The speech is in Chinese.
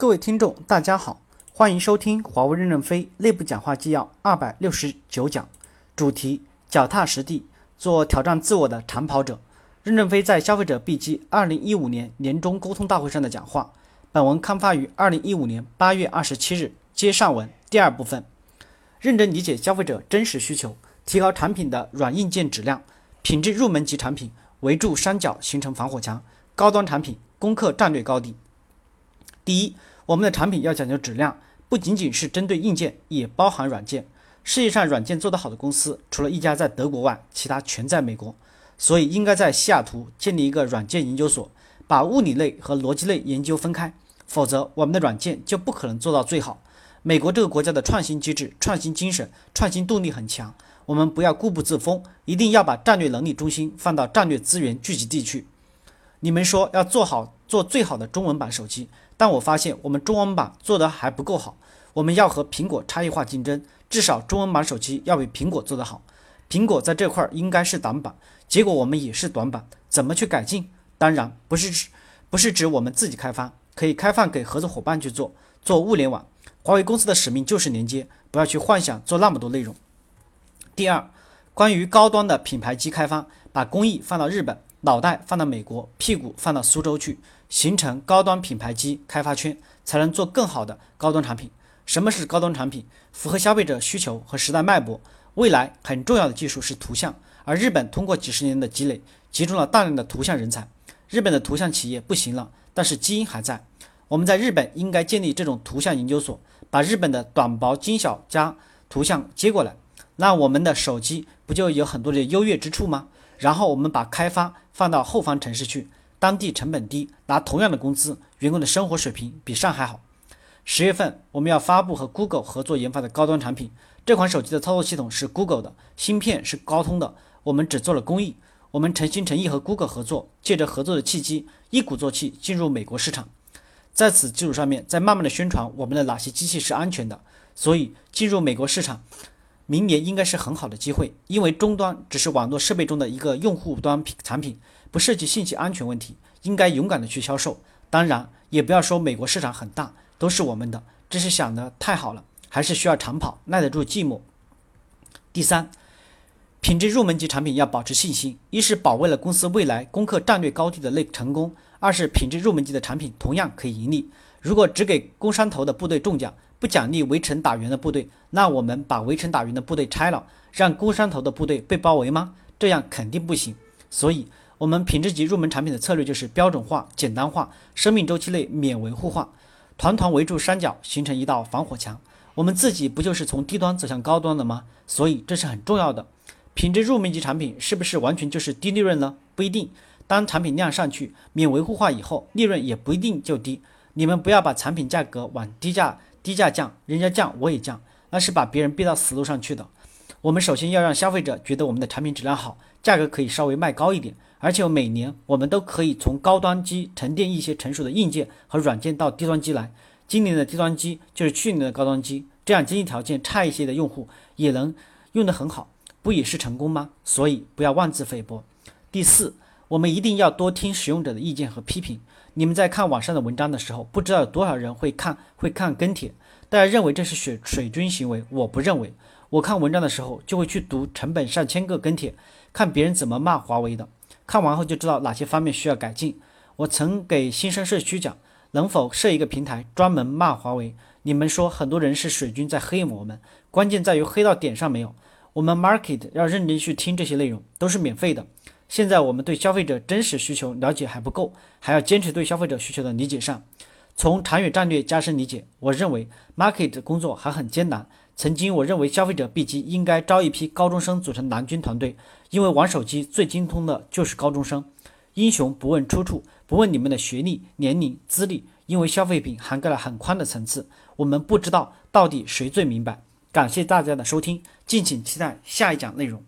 各位听众，大家好，欢迎收听华为任正非内部讲话纪要二百六十九讲，主题：脚踏实地，做挑战自我的长跑者。任正非在消费者 B 机二零一五年年终沟通大会上的讲话。本文刊发于二零一五年八月二十七日。接上文第二部分，认真理解消费者真实需求，提高产品的软硬件质量，品质入门级产品围住山脚形成防火墙，高端产品攻克战略高地。第一，我们的产品要讲究质量，不仅仅是针对硬件，也包含软件。世界上软件做得好的公司，除了一家在德国外，其他全在美国。所以应该在西雅图建立一个软件研究所，把物理类和逻辑类研究分开，否则我们的软件就不可能做到最好。美国这个国家的创新机制、创新精神、创新动力很强，我们不要固步自封，一定要把战略能力中心放到战略资源聚集地去。你们说要做好做最好的中文版手机，但我发现我们中文版做得还不够好，我们要和苹果差异化竞争，至少中文版手机要比苹果做得好。苹果在这块儿应该是短板，结果我们也是短板，怎么去改进？当然不是指不是指我们自己开发，可以开放给合作伙伴去做，做物联网。华为公司的使命就是连接，不要去幻想做那么多内容。第二，关于高端的品牌机开发，把工艺放到日本，脑袋放到美国，屁股放到苏州去，形成高端品牌机开发圈，才能做更好的高端产品。什么是高端产品？符合消费者需求和时代脉搏。未来很重要的技术是图像，而日本通过几十年的积累，集中了大量的图像人才。日本的图像企业不行了，但是基因还在。我们在日本应该建立这种图像研究所，把日本的短薄精小加图像接过来，那我们的手机不就有很多的优越之处吗？然后我们把开发放到后方城市去，当地成本低，拿同样的工资，员工的生活水平比上海好。十月份我们要发布和 Google 合作研发的高端产品。这款手机的操作系统是 Google 的，芯片是高通的，我们只做了工艺。我们诚心诚意和 Google 合作，借着合作的契机，一鼓作气进入美国市场。在此基础上面，再慢慢的宣传我们的哪些机器是安全的。所以进入美国市场，明年应该是很好的机会。因为终端只是网络设备中的一个用户端产品，不涉及信息安全问题，应该勇敢的去销售。当然，也不要说美国市场很大，都是我们的，这是想的太好了。还是需要长跑，耐得住寂寞。第三，品质入门级产品要保持信心，一是保卫了公司未来攻克战略高地的那成功，二是品质入门级的产品同样可以盈利。如果只给工商头的部队中奖，不奖励围城打援的部队，那我们把围城打援的部队拆了，让孤山头的部队被包围吗？这样肯定不行。所以，我们品质级入门产品的策略就是标准化、简单化，生命周期内免维护化，团团围住山脚，形成一道防火墙。我们自己不就是从低端走向高端的吗？所以这是很重要的。品质入门级产品是不是完全就是低利润呢？不一定。当产品量上去，免维护化以后，利润也不一定就低。你们不要把产品价格往低价低价降，人家降我也降，那是把别人逼到死路上去的。我们首先要让消费者觉得我们的产品质量好，价格可以稍微卖高一点，而且每年我们都可以从高端机沉淀一些成熟的硬件和软件到低端机来。今年的低端机就是去年的高端机，这样经济条件差一些的用户也能用得很好，不也是成功吗？所以不要妄自菲薄。第四，我们一定要多听使用者的意见和批评。你们在看网上的文章的时候，不知道有多少人会看会看跟帖，大家认为这是水水军行为，我不认为。我看文章的时候就会去读成本上千个跟帖，看别人怎么骂华为的，看完后就知道哪些方面需要改进。我曾给新生社区讲。能否设一个平台专门骂华为？你们说很多人是水军在黑我们，关键在于黑到点上没有。我们 market 要认真去听这些内容，都是免费的。现在我们对消费者真实需求了解还不够，还要坚持对消费者需求的理解上，从长远战略加深理解。我认为 market 工作还很艰难。曾经我认为消费者 B 级应该招一批高中生组成蓝军团队，因为玩手机最精通的就是高中生。英雄不问出处，不问你们的学历、年龄、资历，因为消费品涵盖了很宽的层次，我们不知道到底谁最明白。感谢大家的收听，敬请期待下一讲内容。